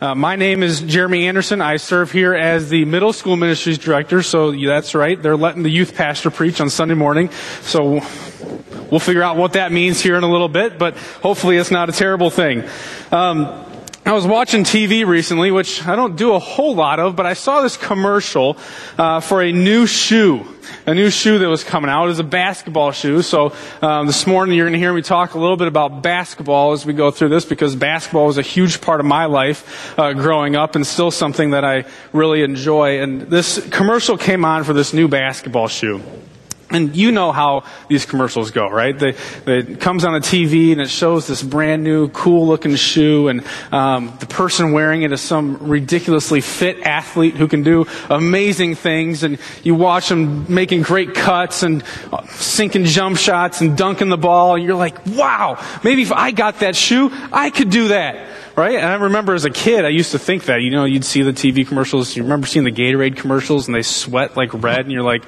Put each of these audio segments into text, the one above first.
Uh, my name is Jeremy Anderson. I serve here as the middle school ministries director. So that's right. They're letting the youth pastor preach on Sunday morning. So we'll figure out what that means here in a little bit, but hopefully it's not a terrible thing. Um, I was watching TV recently, which I don't do a whole lot of, but I saw this commercial uh, for a new shoe. A new shoe that was coming out. It was a basketball shoe. So um, this morning you're going to hear me talk a little bit about basketball as we go through this because basketball was a huge part of my life uh, growing up and still something that I really enjoy. And this commercial came on for this new basketball shoe. And you know how these commercials go, right? They, they, it comes on a TV and it shows this brand new, cool looking shoe, and um, the person wearing it is some ridiculously fit athlete who can do amazing things. And you watch them making great cuts and uh, sinking jump shots and dunking the ball. And you're like, wow, maybe if I got that shoe, I could do that right? And I remember as a kid, I used to think that. You know, you'd see the TV commercials. You remember seeing the Gatorade commercials, and they sweat like red, and you're like,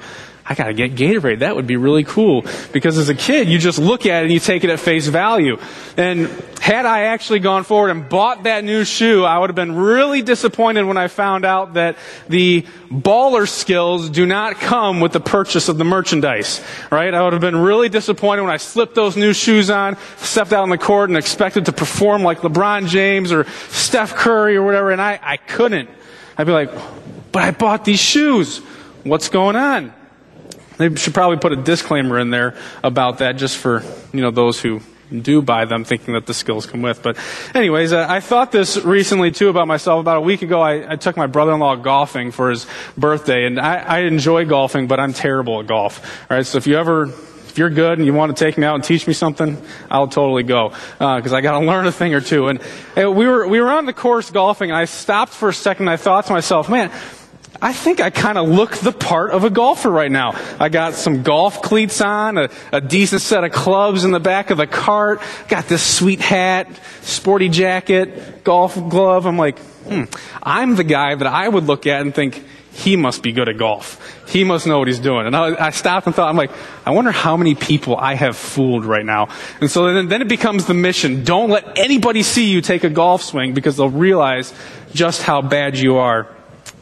I gotta get Gatorade. That would be really cool. Because as a kid, you just look at it and you take it at face value. And had I actually gone forward and bought that new shoe, I would have been really disappointed when I found out that the baller skills do not come with the purchase of the merchandise. Right? I would have been really disappointed when I slipped those new shoes on, stepped out on the court and expected to perform like LeBron James or Steph Curry or whatever, and I, I couldn't. I'd be like, but I bought these shoes. What's going on? They should probably put a disclaimer in there about that just for, you know, those who do buy them thinking that the skills come with. But anyways, uh, I thought this recently too about myself. About a week ago, I, I took my brother-in-law golfing for his birthday and I, I enjoy golfing, but I'm terrible at golf. Alright, so if you ever if you're good and you want to take me out and teach me something, I'll totally go because uh, I got to learn a thing or two. And, and we were we were on the course golfing. And I stopped for a second. And I thought to myself, man, I think I kind of look the part of a golfer right now. I got some golf cleats on, a, a, decent set of clubs in the back of the cart, got this sweet hat, sporty jacket, golf glove. I'm like, hmm, I'm the guy that I would look at and think, he must be good at golf. He must know what he's doing. And I, I stopped and thought, I'm like, I wonder how many people I have fooled right now. And so then, then it becomes the mission. Don't let anybody see you take a golf swing because they'll realize just how bad you are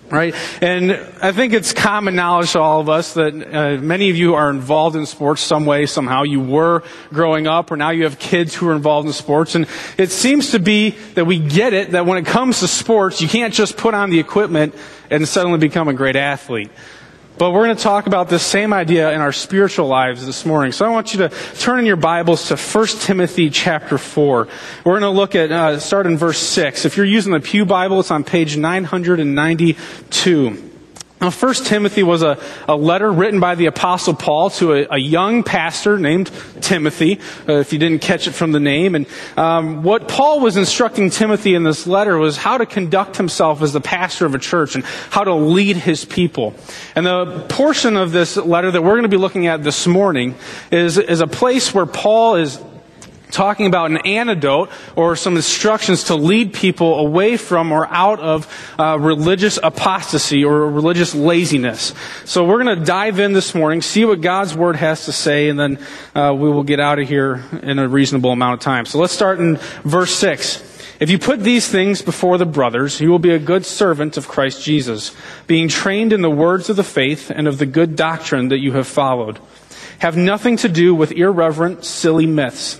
right? And I think it's common knowledge to all of us that uh, many of you are involved in sports some way, somehow. You were growing up, or now you have kids who are involved in sports. And it seems to be that we get it that when it comes to sports, you can't just put on the equipment and suddenly become a great athlete. But we're going to talk about this same idea in our spiritual lives this morning. So I want you to turn in your Bibles to 1 Timothy chapter 4. We're going to look at, uh, start in verse 6. If you're using the Pew Bible, it's on page 992. Now, First Timothy was a, a letter written by the Apostle Paul to a, a young pastor named Timothy, uh, if you didn't catch it from the name. And um, what Paul was instructing Timothy in this letter was how to conduct himself as the pastor of a church and how to lead his people. And the portion of this letter that we're going to be looking at this morning is, is a place where Paul is talking about an antidote or some instructions to lead people away from or out of uh, religious apostasy or religious laziness. So we're going to dive in this morning, see what God's Word has to say, and then uh, we will get out of here in a reasonable amount of time. So let's start in verse 6. If you put these things before the brothers, you will be a good servant of Christ Jesus, being trained in the words of the faith and of the good doctrine that you have followed. Have nothing to do with irreverent, silly myths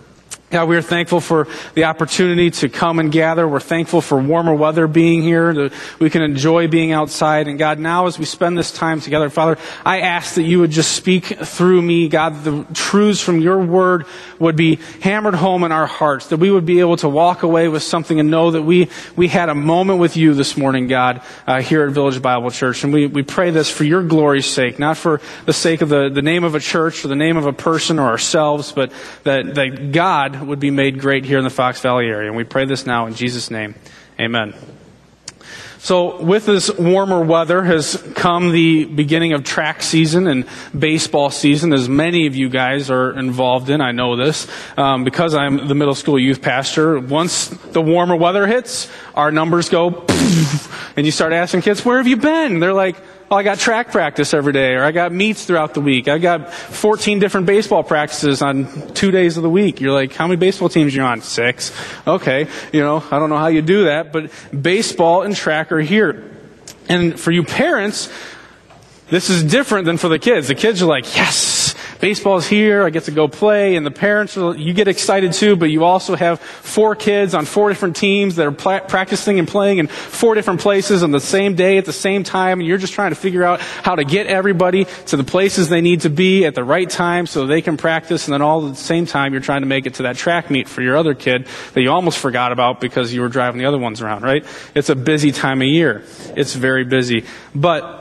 God, we are thankful for the opportunity to come and gather. We're thankful for warmer weather being here. That we can enjoy being outside. And God, now as we spend this time together, Father, I ask that you would just speak through me. God, the truths from your word would be hammered home in our hearts. That we would be able to walk away with something and know that we, we had a moment with you this morning, God, uh, here at Village Bible Church. And we, we pray this for your glory's sake, not for the sake of the, the name of a church or the name of a person or ourselves, but that, that God would be made great here in the Fox Valley area. And we pray this now in Jesus' name. Amen. So with this warmer weather has come the beginning of track season and baseball season, as many of you guys are involved in. I know this um, because I'm the middle school youth pastor. Once the warmer weather hits, our numbers go, and you start asking kids, "Where have you been?" They're like, Oh, I got track practice every day, or I got meets throughout the week. I got 14 different baseball practices on two days of the week. You're like, how many baseball teams are you on? Six. Okay. You know, I don't know how you do that, but baseball and track are here. And for you parents, this is different than for the kids. The kids are like, yes, baseball's here. I get to go play. And the parents, are, you get excited too, but you also have four kids on four different teams that are pla- practicing and playing in four different places on the same day at the same time. And you're just trying to figure out how to get everybody to the places they need to be at the right time so they can practice. And then all at the same time, you're trying to make it to that track meet for your other kid that you almost forgot about because you were driving the other ones around, right? It's a busy time of year. It's very busy. But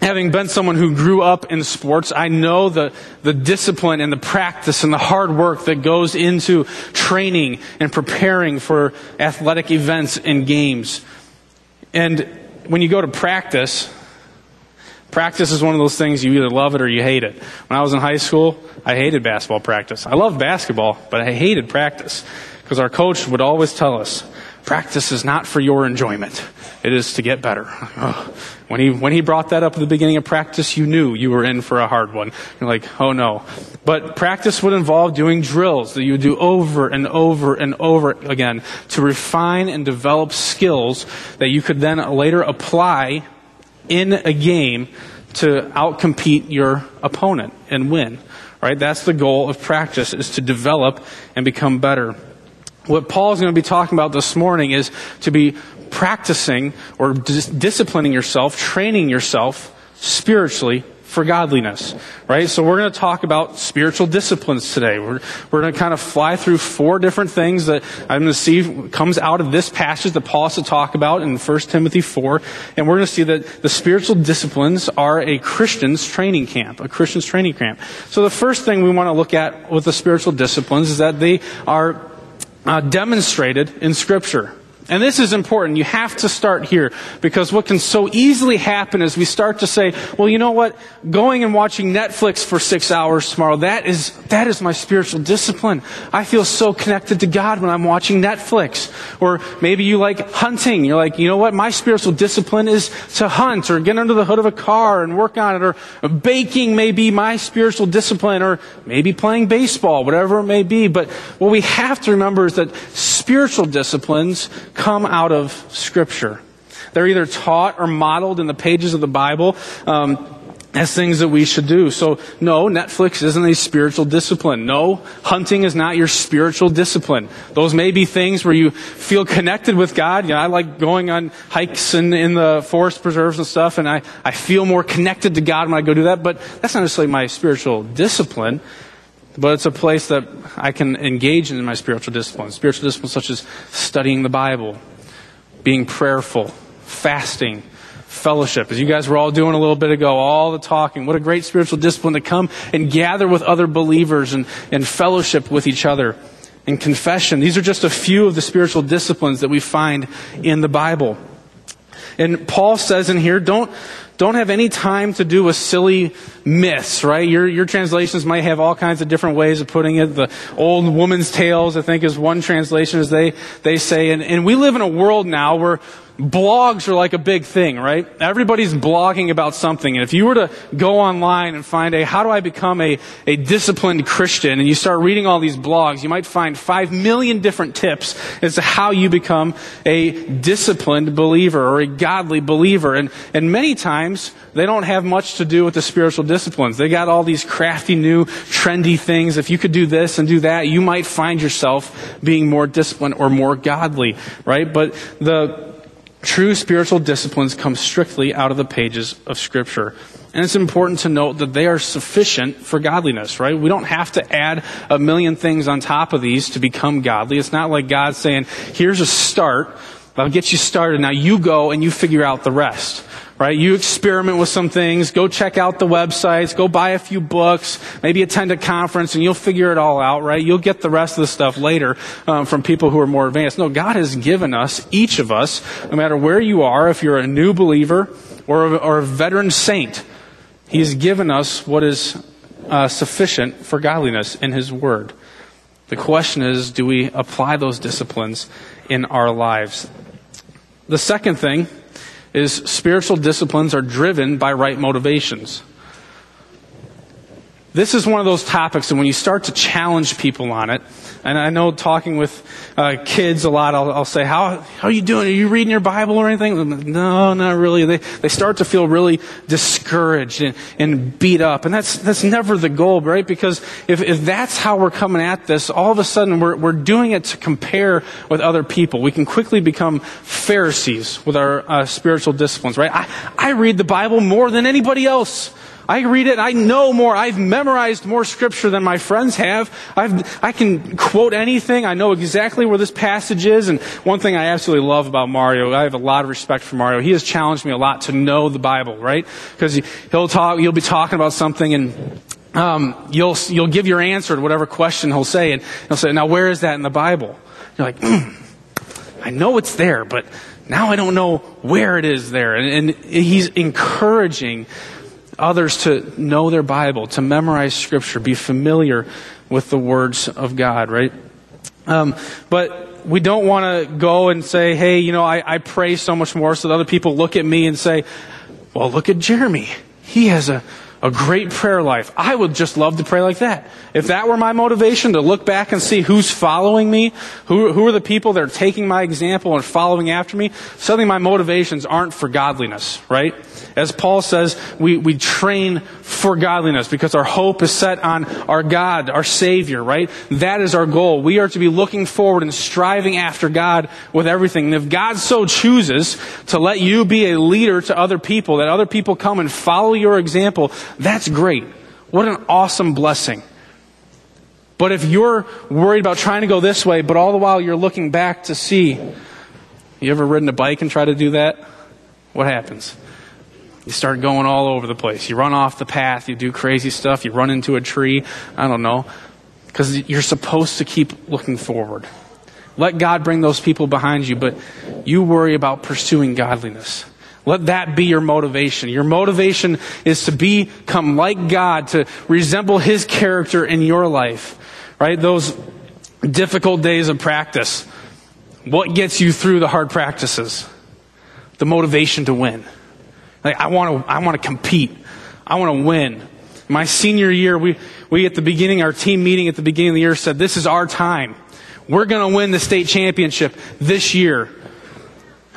having been someone who grew up in sports, I know the, the discipline and the practice and the hard work that goes into training and preparing for athletic events and games. And when you go to practice, practice is one of those things you either love it or you hate it. When I was in high school, I hated basketball practice. I loved basketball, but I hated practice because our coach would always tell us, practice is not for your enjoyment. It is to get better. Oh, when he, when he brought that up at the beginning of practice, you knew you were in for a hard one. You're like, oh no. But practice would involve doing drills that you would do over and over and over again to refine and develop skills that you could then later apply in a game to outcompete your opponent and win. Right? That's the goal of practice is to develop and become better. What Paul's going to be talking about this morning is to be practicing or dis- disciplining yourself, training yourself spiritually for godliness, right? So we're going to talk about spiritual disciplines today. We're, we're going to kind of fly through four different things that I'm going to see comes out of this passage that Paul has to talk about in 1 Timothy 4. And we're going to see that the spiritual disciplines are a Christian's training camp, a Christian's training camp. So the first thing we want to look at with the spiritual disciplines is that they are uh, demonstrated in Scripture. And this is important. You have to start here because what can so easily happen is we start to say, well, you know what? Going and watching Netflix for six hours tomorrow, that is, that is my spiritual discipline. I feel so connected to God when I'm watching Netflix. Or maybe you like hunting. You're like, you know what? My spiritual discipline is to hunt or get under the hood of a car and work on it. Or baking may be my spiritual discipline or maybe playing baseball, whatever it may be. But what we have to remember is that spiritual disciplines come out of Scripture. They're either taught or modeled in the pages of the Bible. Um, as things that we should do. So, no, Netflix isn't a spiritual discipline. No, hunting is not your spiritual discipline. Those may be things where you feel connected with God. You know, I like going on hikes in, in the forest preserves and stuff, and I, I feel more connected to God when I go do that, but that's not necessarily my spiritual discipline but it's a place that I can engage in my spiritual disciplines. Spiritual disciplines such as studying the Bible, being prayerful, fasting, fellowship. As you guys were all doing a little bit ago, all the talking. What a great spiritual discipline to come and gather with other believers and, and fellowship with each other. And confession. These are just a few of the spiritual disciplines that we find in the Bible. And Paul says in here, don't, don't have any time to do with silly myths, right? Your, your translations might have all kinds of different ways of putting it. The old woman's tales, I think, is one translation, as they, they say. And, and we live in a world now where blogs are like a big thing, right? Everybody's blogging about something. And if you were to go online and find a, how do I become a, a disciplined Christian? And you start reading all these blogs, you might find five million different tips as to how you become a disciplined believer or a godly believer. And, and many times, they don't have much to do with the spiritual disciplines. They got all these crafty new trendy things. If you could do this and do that, you might find yourself being more disciplined or more godly, right? But the, True spiritual disciplines come strictly out of the pages of Scripture. And it's important to note that they are sufficient for godliness, right? We don't have to add a million things on top of these to become godly. It's not like God saying, here's a start. I'll get you started. Now you go and you figure out the rest. Right? You experiment with some things, go check out the websites, go buy a few books, maybe attend a conference, and you'll figure it all out, right? You'll get the rest of the stuff later um, from people who are more advanced. No, God has given us, each of us, no matter where you are, if you're a new believer or a, or a veteran saint, He's given us what is uh, sufficient for godliness in His Word. The question is, do we apply those disciplines in our lives? The second thing is spiritual disciplines are driven by right motivations. This is one of those topics, and when you start to challenge people on it, and I know talking with uh, kids a lot, I'll, I'll, say, how, how are you doing? Are you reading your Bible or anything? No, not really. They, they start to feel really discouraged and, and beat up. And that's, that's never the goal, right? Because if, if that's how we're coming at this, all of a sudden we're, we're doing it to compare with other people. We can quickly become Pharisees with our uh, spiritual disciplines, right? I, I read the Bible more than anybody else. I read it, I know more. I've memorized more scripture than my friends have. I've, I can quote anything. I know exactly where this passage is. And one thing I absolutely love about Mario, I have a lot of respect for Mario. He has challenged me a lot to know the Bible, right? Because he'll talk, you'll be talking about something and um, you'll you'll give your answer to whatever question he'll say, and he'll say, "Now, where is that in the Bible?" You're like, mm, "I know it's there, but now I don't know where it is there." And, and he's encouraging others to know their Bible, to memorize Scripture, be familiar with the words of God, right? Um, but we don't want to go and say, hey, you know, I, I pray so much more so that other people look at me and say, well, look at Jeremy. He has a a great prayer life. I would just love to pray like that. If that were my motivation to look back and see who's following me, who, who are the people that are taking my example and following after me, suddenly my motivations aren't for godliness, right? As Paul says, we, we train for godliness because our hope is set on our God, our Savior, right? That is our goal. We are to be looking forward and striving after God with everything. And if God so chooses to let you be a leader to other people, that other people come and follow your example, that's great. What an awesome blessing. But if you're worried about trying to go this way, but all the while you're looking back to see, you ever ridden a bike and try to do that? What happens? You start going all over the place. You run off the path, you do crazy stuff, you run into a tree, I don't know. Because you're supposed to keep looking forward. Let God bring those people behind you, but you worry about pursuing godliness. Let that be your motivation. Your motivation is to become like God, to resemble His character in your life. Right? Those difficult days of practice. What gets you through the hard practices? The motivation to win. Like, I want to, I want to compete. I want to win. My senior year, we, we at the beginning, our team meeting at the beginning of the year said, this is our time. We're going to win the state championship this year.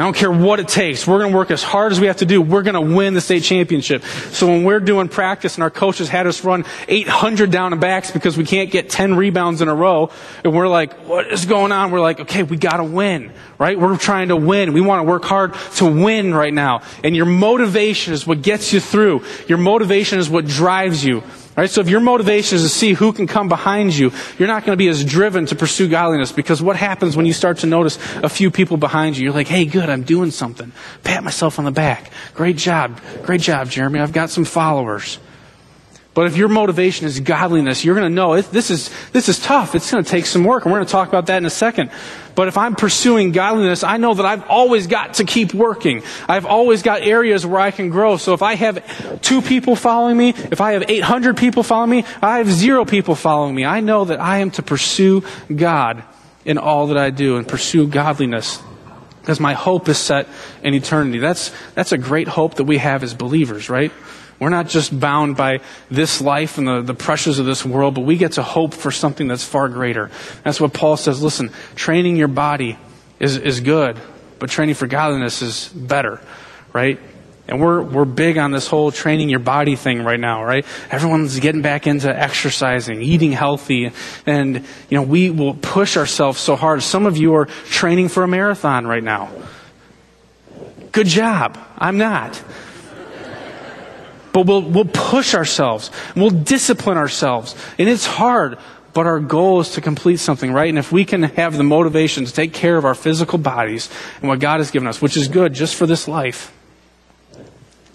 I don't care what it takes. We're going to work as hard as we have to do. We're going to win the state championship. So when we're doing practice and our coaches had us run 800 down and backs because we can't get 10 rebounds in a row, and we're like, what is going on? We're like, okay, we got to win, right? We're trying to win. We want to work hard to win right now. And your motivation is what gets you through. Your motivation is what drives you. Right? So if your motivation is to see who can come behind you, you're not going to be as driven to pursue godliness because what happens when you start to notice a few people behind you? You're like, hey, good, I'm doing something. Pat myself on the back. Great job. Great job, Jeremy. I've got some followers. But if your motivation is godliness, you're going to know this is, this is tough. It's going to take some work. And we're going to talk about that in a second. But if I'm pursuing godliness, I know that I've always got to keep working. I've always got areas where I can grow. So if I have two people following me, if I have 800 people following me, I have zero people following me. I know that I am to pursue God in all that I do and pursue godliness because my hope is set in eternity. That's, that's a great hope that we have as believers, right? We're not just bound by this life and the, the pressures of this world, but we get to hope for something that's far greater. That's what Paul says. Listen, training your body is, is good, but training for godliness is better, right? And we're, we're big on this whole training your body thing right now, right? Everyone's getting back into exercising, eating healthy, and, you know, we will push ourselves so hard. Some of you are training for a marathon right now. Good job. I'm not. But we'll, we'll push ourselves. We'll discipline ourselves. And it's hard, but our goal is to complete something, right? And if we can have the motivation to take care of our physical bodies and what God has given us, which is good just for this life,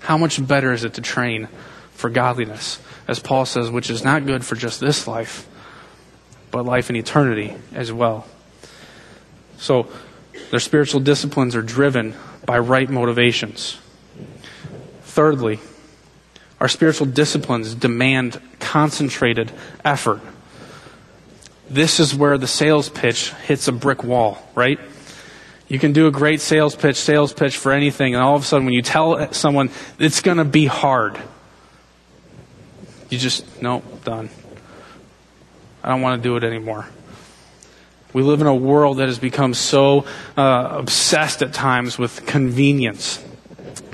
how much better is it to train for godliness? As Paul says, which is not good for just this life, but life in eternity as well. So, their spiritual disciplines are driven by right motivations. Thirdly, our spiritual disciplines demand concentrated effort. This is where the sales pitch hits a brick wall, right? You can do a great sales pitch, sales pitch for anything, and all of a sudden when you tell someone it's going to be hard, you just, nope, done. I don't want to do it anymore. We live in a world that has become so uh, obsessed at times with convenience.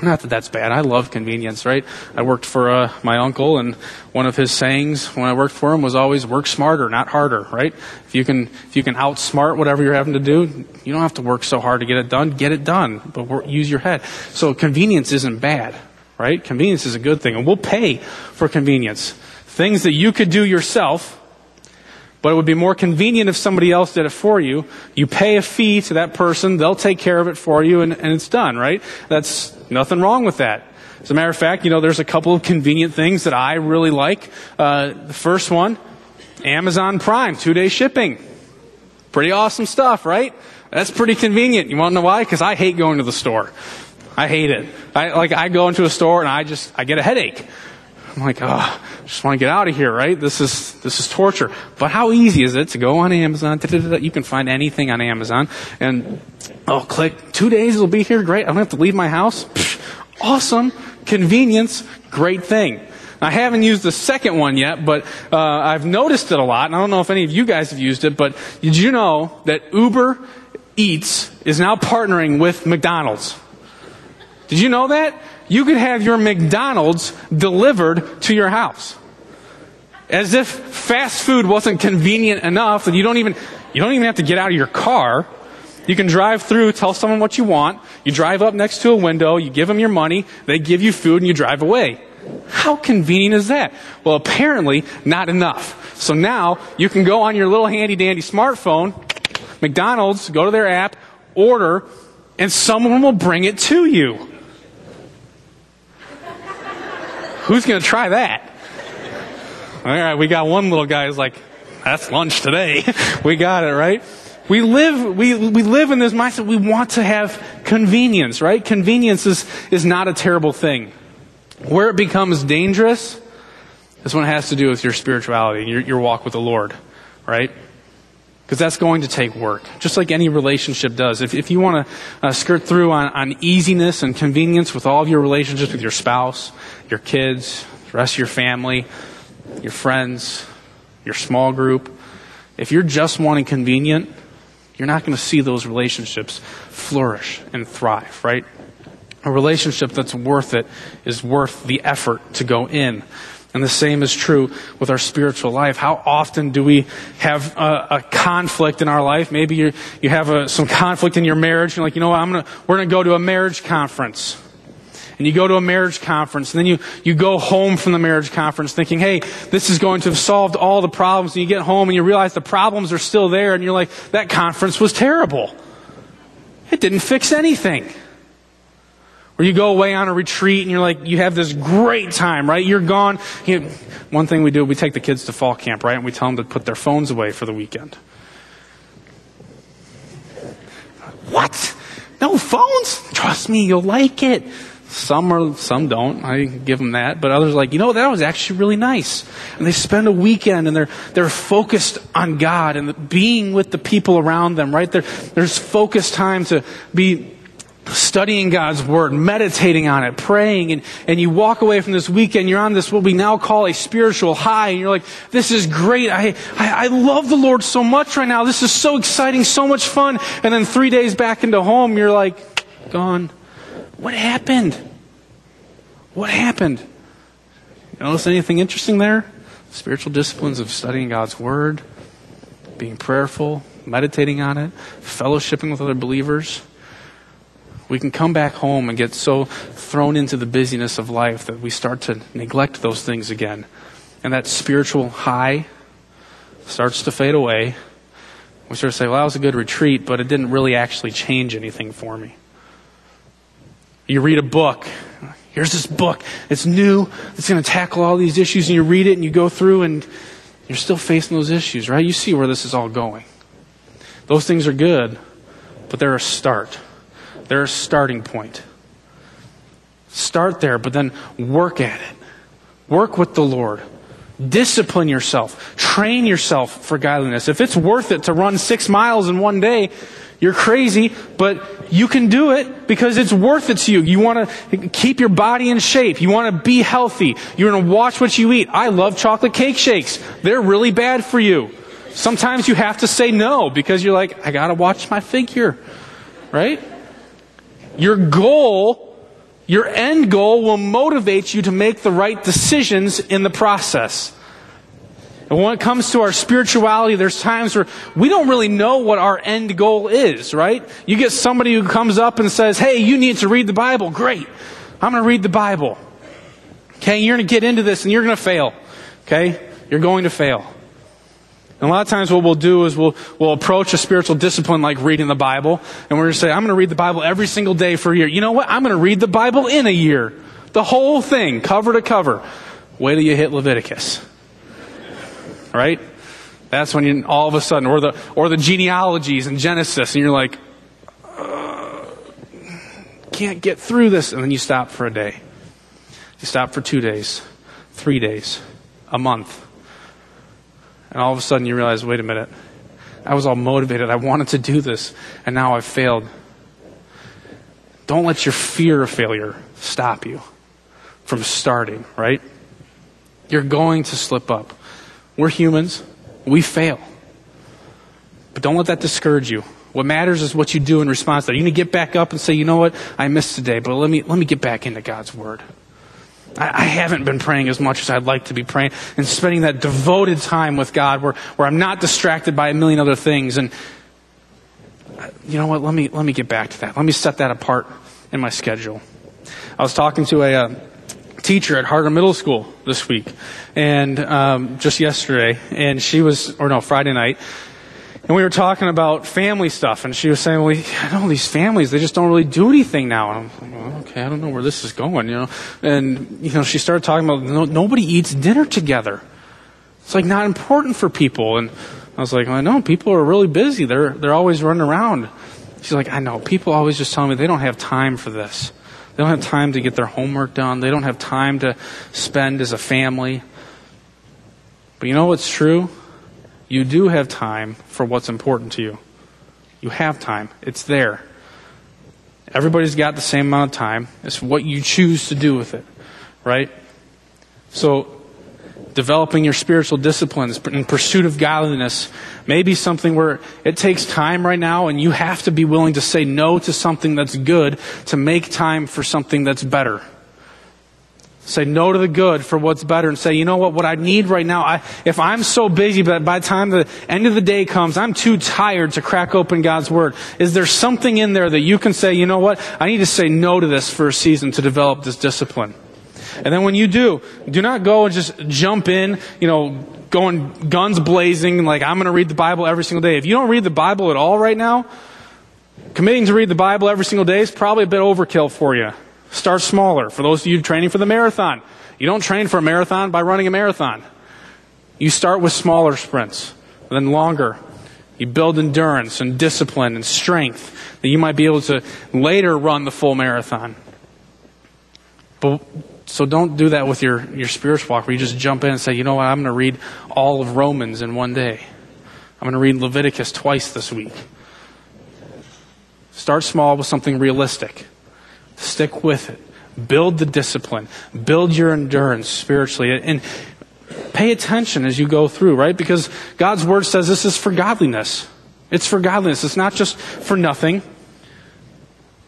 Not that that's bad. I love convenience, right? I worked for uh, my uncle, and one of his sayings when I worked for him was always "work smarter, not harder." Right? If you can, if you can outsmart whatever you're having to do, you don't have to work so hard to get it done. Get it done, but work, use your head. So convenience isn't bad, right? Convenience is a good thing, and we'll pay for convenience. Things that you could do yourself but it would be more convenient if somebody else did it for you. You pay a fee to that person, they'll take care of it for you, and, and it's done, right? That's nothing wrong with that. As a matter of fact, you know, there's a couple of convenient things that I really like. Uh, the first one, Amazon Prime, two day shipping. Pretty awesome stuff, right? That's pretty convenient. You want to know why? Because I hate going to the store. I hate it. I like I go into a store and I just I get a headache. I'm like, oh, just want to get out of here, right? This is, this is torture. But how easy is it to go on Amazon? You can find anything on Amazon and, I'll click, two days it'll be here, great. I don't have to leave my house. Psh, awesome. Convenience, great thing. I haven't used the second one yet, but uh, I've noticed it a lot, and I don't know if any of you guys have used it, but did you know that Uber Eats is now partnering with McDonald's? Did you know that? You could have your McDonald's delivered to your house. As if fast food wasn't convenient enough that you don't even, you don't even have to get out of your car. You can drive through, tell someone what you want. You drive up next to a window, you give them your money, they give you food, and you drive away. How convenient is that? Well, apparently not enough. So now you can go on your little handy dandy smartphone, McDonald's, go to their app, order, and someone will bring it to you. Who's going to try that? All right, we got one little guy who's like, that's lunch today. we got it, right? We live, we, we live in this mindset. We want to have convenience, right? Convenience is, is not a terrible thing. Where it becomes dangerous is when it has to do with your spirituality, your, your walk with the Lord, right? Because that's going to take work, just like any relationship does. If, if you want to uh, skirt through on, on easiness and convenience with all of your relationships with your spouse, your kids, the rest of your family, your friends, your small group. If you're just wanting convenient, you're not going to see those relationships flourish and thrive, right? A relationship that's worth it is worth the effort to go in. And the same is true with our spiritual life. How often do we have a, a conflict in our life? Maybe you you have a, some conflict in your marriage. And you're like, you know what? I'm gonna, we're going to go to a marriage conference and you go to a marriage conference, and then you, you go home from the marriage conference thinking, hey, this is going to have solved all the problems, and you get home and you realize the problems are still there, and you're like, that conference was terrible. It didn't fix anything. Or you go away on a retreat and you're like, you have this great time, right? You're gone. You know, one thing we do, we take the kids to fall camp, right? And we tell them to put their phones away for the weekend. What? No phones? Trust me, you'll like it. Some are, some don't. I give them that. But others are like, you know, that was actually really nice. And they spend a weekend and they're, they're focused on God and being with the people around them, right? There, there's focused time to be studying God's Word, meditating on it, praying, and, and you walk away from this weekend, you're on this, what we now call a spiritual high, and you're like, this is great. I, I, I love the Lord so much right now. This is so exciting, so much fun. And then three days back into home, you're like, gone. What happened? What happened? You notice anything interesting there? Spiritual disciplines of studying God's Word, being prayerful, meditating on it, fellowshipping with other believers. We can come back home and get so thrown into the busyness of life that we start to neglect those things again. And that spiritual high starts to fade away. We sort of say, well, that was a good retreat, but it didn't really actually change anything for me. You read a book, Here's this book. It's new. It's going to tackle all these issues, and you read it and you go through, and you're still facing those issues, right? You see where this is all going. Those things are good, but they're a start. They're a starting point. Start there, but then work at it. Work with the Lord. Discipline yourself. Train yourself for godliness. If it's worth it to run six miles in one day, you're crazy, but you can do it because it's worth it to you. You want to keep your body in shape. You want to be healthy. You're going to watch what you eat. I love chocolate cake shakes. They're really bad for you. Sometimes you have to say no because you're like, I got to watch my figure. Right? Your goal, your end goal will motivate you to make the right decisions in the process. And when it comes to our spirituality, there's times where we don't really know what our end goal is, right? You get somebody who comes up and says, Hey, you need to read the Bible. Great. I'm going to read the Bible. Okay, you're going to get into this and you're going to fail. Okay? You're going to fail. And a lot of times what we'll do is we'll, we'll approach a spiritual discipline like reading the Bible, and we're going to say, I'm going to read the Bible every single day for a year. You know what? I'm going to read the Bible in a year. The whole thing, cover to cover. Wait till you hit Leviticus right? That's when you all of a sudden, or the or the genealogies in Genesis, and you're like, uh, can't get through this, and then you stop for a day. You stop for two days, three days, a month, and all of a sudden you realize, wait a minute, I was all motivated, I wanted to do this, and now I've failed. Don't let your fear of failure stop you from starting, right? You're going to slip up. We're humans. We fail. But don't let that discourage you. What matters is what you do in response to that. You need to get back up and say, you know what, I missed today, but let me, let me get back into God's Word. I, I haven't been praying as much as I'd like to be praying and spending that devoted time with God where, where I'm not distracted by a million other things. And you know what, let me, let me get back to that. Let me set that apart in my schedule. I was talking to a, uh, teacher at Harder Middle School this week, and um, just yesterday, and she was, or no, Friday night, and we were talking about family stuff, and she was saying, "Well, I know these families; they just don't really do anything now." And I'm like, well, "Okay, I don't know where this is going," you know. And you know, she started talking about no, nobody eats dinner together. It's like not important for people, and I was like, "I know people are really busy; they're they're always running around." She's like, "I know people always just tell me they don't have time for this." They don't have time to get their homework done. They don't have time to spend as a family. But you know what's true? You do have time for what's important to you. You have time. It's there. Everybody's got the same amount of time. It's what you choose to do with it, right? So developing your spiritual disciplines in pursuit of godliness may be something where it takes time right now and you have to be willing to say no to something that's good to make time for something that's better. Say no to the good for what's better and say, you know what, what I need right now, I, if I'm so busy that by the time the end of the day comes, I'm too tired to crack open God's Word, is there something in there that you can say, you know what, I need to say no to this for a season to develop this discipline? And then when you do, do not go and just jump in, you know, going guns blazing, like I'm going to read the Bible every single day. If you don't read the Bible at all right now, committing to read the Bible every single day is probably a bit overkill for you. Start smaller. For those of you training for the marathon, you don't train for a marathon by running a marathon. You start with smaller sprints, then longer. You build endurance and discipline and strength that you might be able to later run the full marathon. But so don't do that with your, your spiritual walk where you just jump in and say, you know what, I'm going to read all of Romans in one day. I'm going to read Leviticus twice this week. Start small with something realistic. Stick with it. Build the discipline. Build your endurance spiritually. And pay attention as you go through, right? Because God's word says this is for godliness. It's for godliness. It's not just for nothing.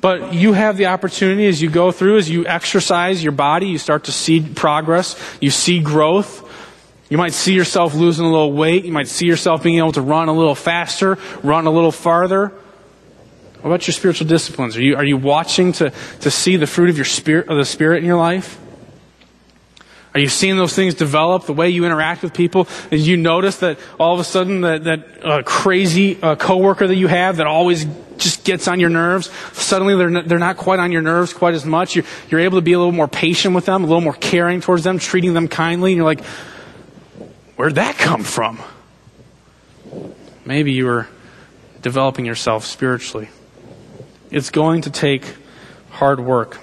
But you have the opportunity as you go through, as you exercise your body, you start to see progress, you see growth. You might see yourself losing a little weight. You might see yourself being able to run a little faster, run a little farther. What about your spiritual disciplines? Are you, are you watching to, to see the fruit of your spirit, of the spirit in your life? Are you seeing those things develop? The way you interact with people? Did you notice that all of a sudden that, that uh, crazy uh, coworker that you have that always just gets on your nerves, suddenly they're not, they're not quite on your nerves quite as much. You're, you're able to be a little more patient with them, a little more caring towards them, treating them kindly, and you're like, where'd that come from? Maybe you were developing yourself spiritually. It's going to take hard work.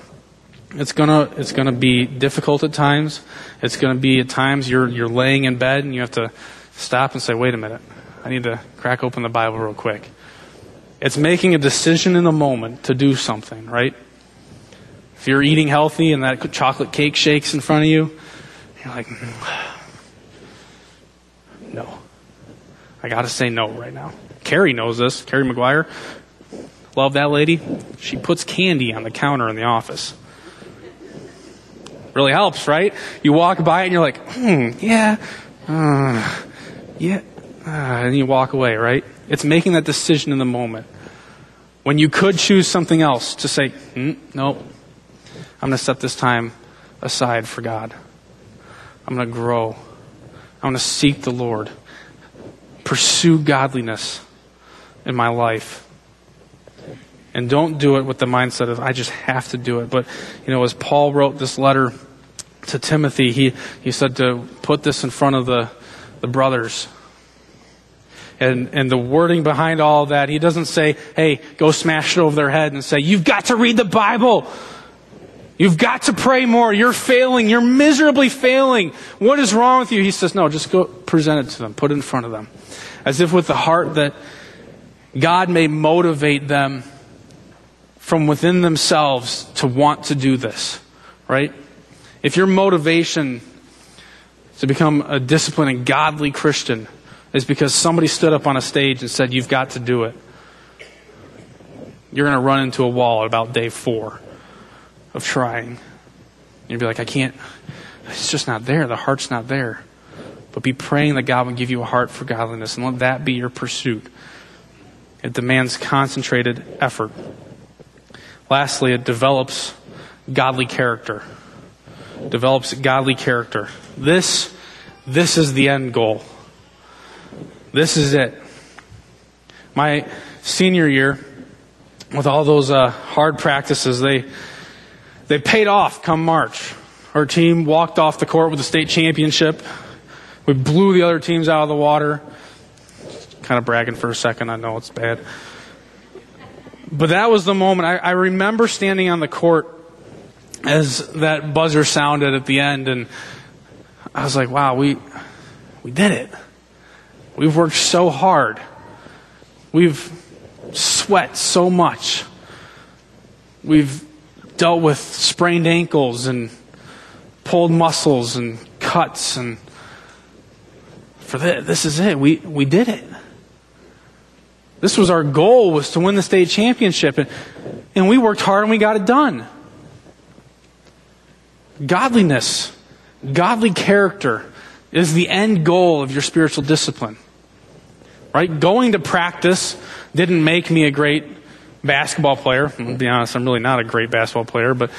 It's gonna it's gonna be difficult at times. It's gonna be at times you're you're laying in bed and you have to stop and say, wait a minute, I need to crack open the Bible real quick. It's making a decision in the moment to do something, right? If you're eating healthy and that chocolate cake shakes in front of you, you're like, no. I gotta say no right now. Carrie knows this. Carrie McGuire. Love that lady. She puts candy on the counter in the office really helps, right? You walk by and you're like, hmm, yeah, uh, yeah, uh, and you walk away, right? It's making that decision in the moment. When you could choose something else to say, mm, no, I'm going to set this time aside for God. I'm going to grow. I'm going to seek the Lord. Pursue godliness in my life. And don't do it with the mindset of, I just have to do it. But, you know, as Paul wrote this letter to Timothy, he, he said to put this in front of the, the brothers. And, and the wording behind all that, he doesn't say, hey, go smash it over their head and say, you've got to read the Bible. You've got to pray more. You're failing. You're miserably failing. What is wrong with you? He says, no, just go present it to them. Put it in front of them. As if with the heart that God may motivate them from within themselves to want to do this, right? If your motivation to become a disciplined and godly Christian is because somebody stood up on a stage and said, You've got to do it, you're going to run into a wall at about day four of trying. You'll be like, I can't, it's just not there. The heart's not there. But be praying that God will give you a heart for godliness and let that be your pursuit. It demands concentrated effort. Lastly, it develops godly character. Develops godly character. This, this is the end goal. This is it. My senior year, with all those uh, hard practices, they they paid off come March. Our team walked off the court with the state championship. We blew the other teams out of the water. Kind of bragging for a second. I know it's bad. But that was the moment. I, I remember standing on the court as that buzzer sounded at the end, and I was like, wow, we, we did it. We've worked so hard. We've sweat so much. We've dealt with sprained ankles and pulled muscles and cuts and for this, this is it. We, we did it. This was our goal was to win the state championship. And, and we worked hard and we got it done. Godliness, godly character is the end goal of your spiritual discipline. Right? Going to practice didn't make me a great basketball player. I'll be honest, I'm really not a great basketball player, but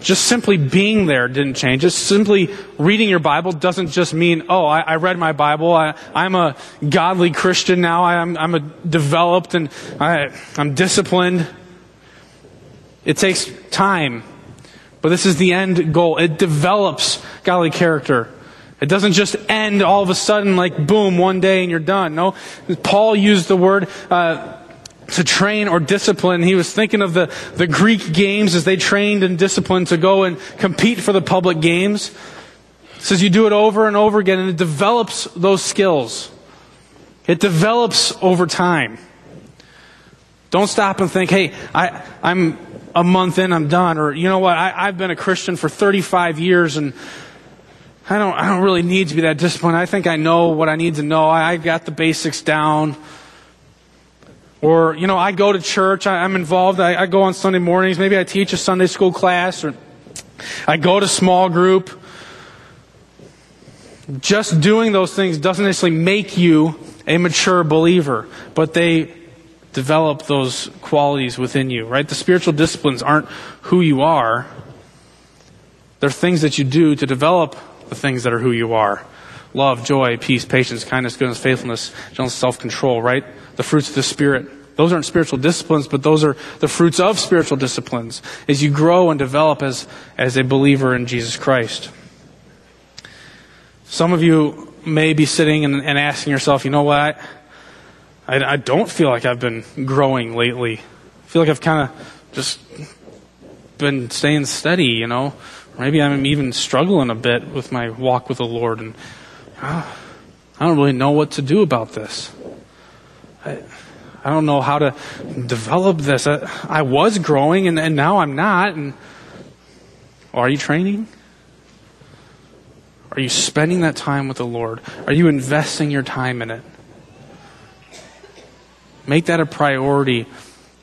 just simply being there didn't change. Just simply reading your Bible doesn't just mean, oh, I, I read my Bible. I, am a godly Christian now. I, am I'm a developed and I, I'm disciplined. It takes time. But this is the end goal. It develops godly character. It doesn't just end all of a sudden like boom, one day and you're done. No. Paul used the word, uh, to train or discipline. He was thinking of the, the Greek games as they trained and disciplined to go and compete for the public games. Says you do it over and over again and it develops those skills. It develops over time. Don't stop and think, hey, I, I'm a month in, I'm done. Or, you know what, I, I've been a Christian for 35 years and I don't, I don't really need to be that disciplined. I think I know what I need to know. I, I've got the basics down. Or, you know, I go to church, I, am involved, I, I go on Sunday mornings, maybe I teach a Sunday school class, or I go to small group. Just doing those things doesn't necessarily make you a mature believer, but they develop those qualities within you, right? The spiritual disciplines aren't who you are, They're things that you do to develop the things that are who you are. Love, joy, peace, patience, kindness, goodness, faithfulness, gentleness, self-control, right? The fruits of the Spirit. Those aren't spiritual disciplines, but those are the fruits of spiritual disciplines as you grow and develop as, as a believer in Jesus Christ. Some of you may be sitting and, and asking yourself, you know what? I, I don't feel like I've been growing lately. I feel like I've kind of just been staying steady, you know. Maybe I'm even struggling a bit with my walk with the Lord, and uh, I don't really know what to do about this. I, I don't know how to develop this. I, I was growing, and, and now I'm not. And are you training? Are you spending that time with the Lord? Are you investing your time in it? Make that a priority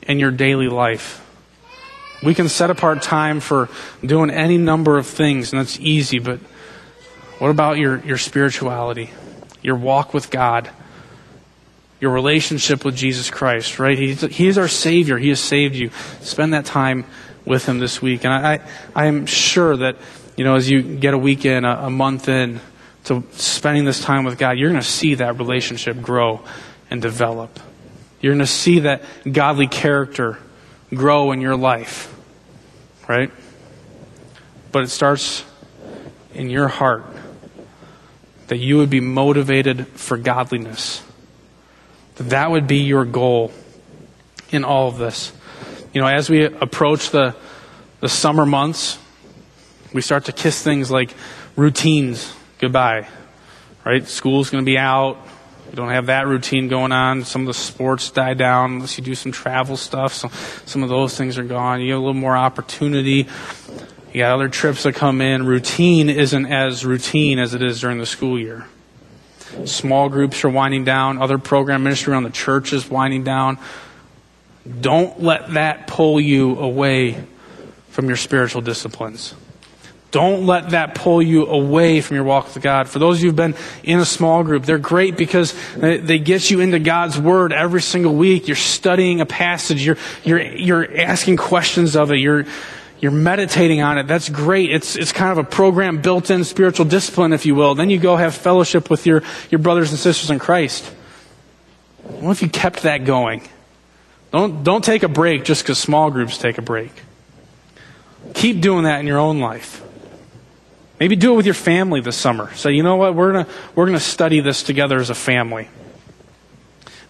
in your daily life. We can set apart time for doing any number of things, and that's easy, but what about your, your spirituality, your walk with God, your relationship with Jesus Christ, right? He's, he is our Savior. He has saved you. Spend that time with Him this week. And I, I, am sure that, you know, as you get a week in, a, a month in to spending this time with God, you're going to see that relationship grow and develop. You're going to see that godly character grow in your life, right? But it starts in your heart that you would be motivated for godliness. That would be your goal in all of this. You know, as we approach the, the summer months, we start to kiss things like routines goodbye, right? School's going to be out. You don't have that routine going on. Some of the sports die down unless you do some travel stuff. So some of those things are gone. You have a little more opportunity. You got other trips that come in. Routine isn't as routine as it is during the school year. Small groups are winding down. Other program ministry around the church is winding down. Don't let that pull you away from your spiritual disciplines. Don't let that pull you away from your walk with God. For those of you who've been in a small group, they're great because they get you into God's Word every single week. You're studying a passage. You're, you're, you're asking questions of it. You're, you're meditating on it. That's great. It's, it's kind of a program built in spiritual discipline, if you will. Then you go have fellowship with your, your brothers and sisters in Christ. What if you kept that going? Don't, don't take a break just because small groups take a break. Keep doing that in your own life. Maybe do it with your family this summer. Say, you know what, we're gonna, we're gonna study this together as a family.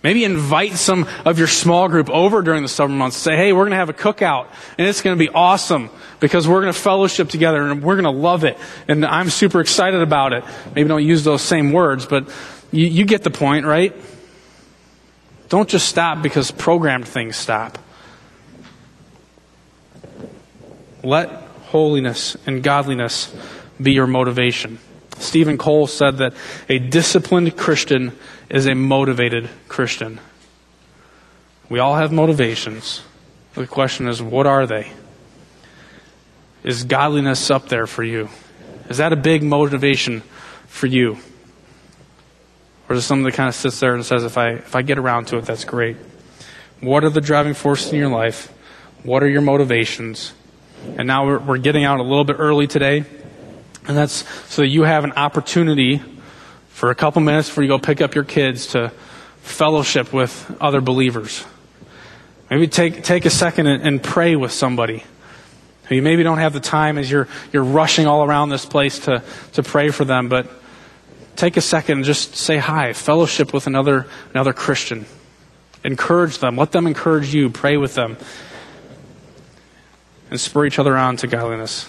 Maybe invite some of your small group over during the summer months. Say, hey, we're going to have a cookout and it's going to be awesome because we're going to fellowship together and we're going to love it. And I'm super excited about it. Maybe don't use those same words, but you, you get the point, right? Don't just stop because programmed things stop. Let holiness and godliness be your motivation. Steven Cole said that a disciplined Christian is a motivated Christian. We all have motivations. The question is, what are they? Is godliness up there for you? Is that a big motivation for you? Or is it something that kind of sits there and says, if I, if I get around to it, that's great? What are the driving forces in your life? What are your motivations? And now we're, we're getting out a little bit early today. And that's so you have an opportunity for a couple minutes before you go pick up your kids to fellowship with other believers. Maybe take, take a second and, and pray with somebody you maybe don't have the time as you're, you're rushing all around this place to, to pray for them, but take a second and just say hi, fellowship with another, another Christian. Encourage them. Let them encourage you. Pray with them. And spur each other on to godliness.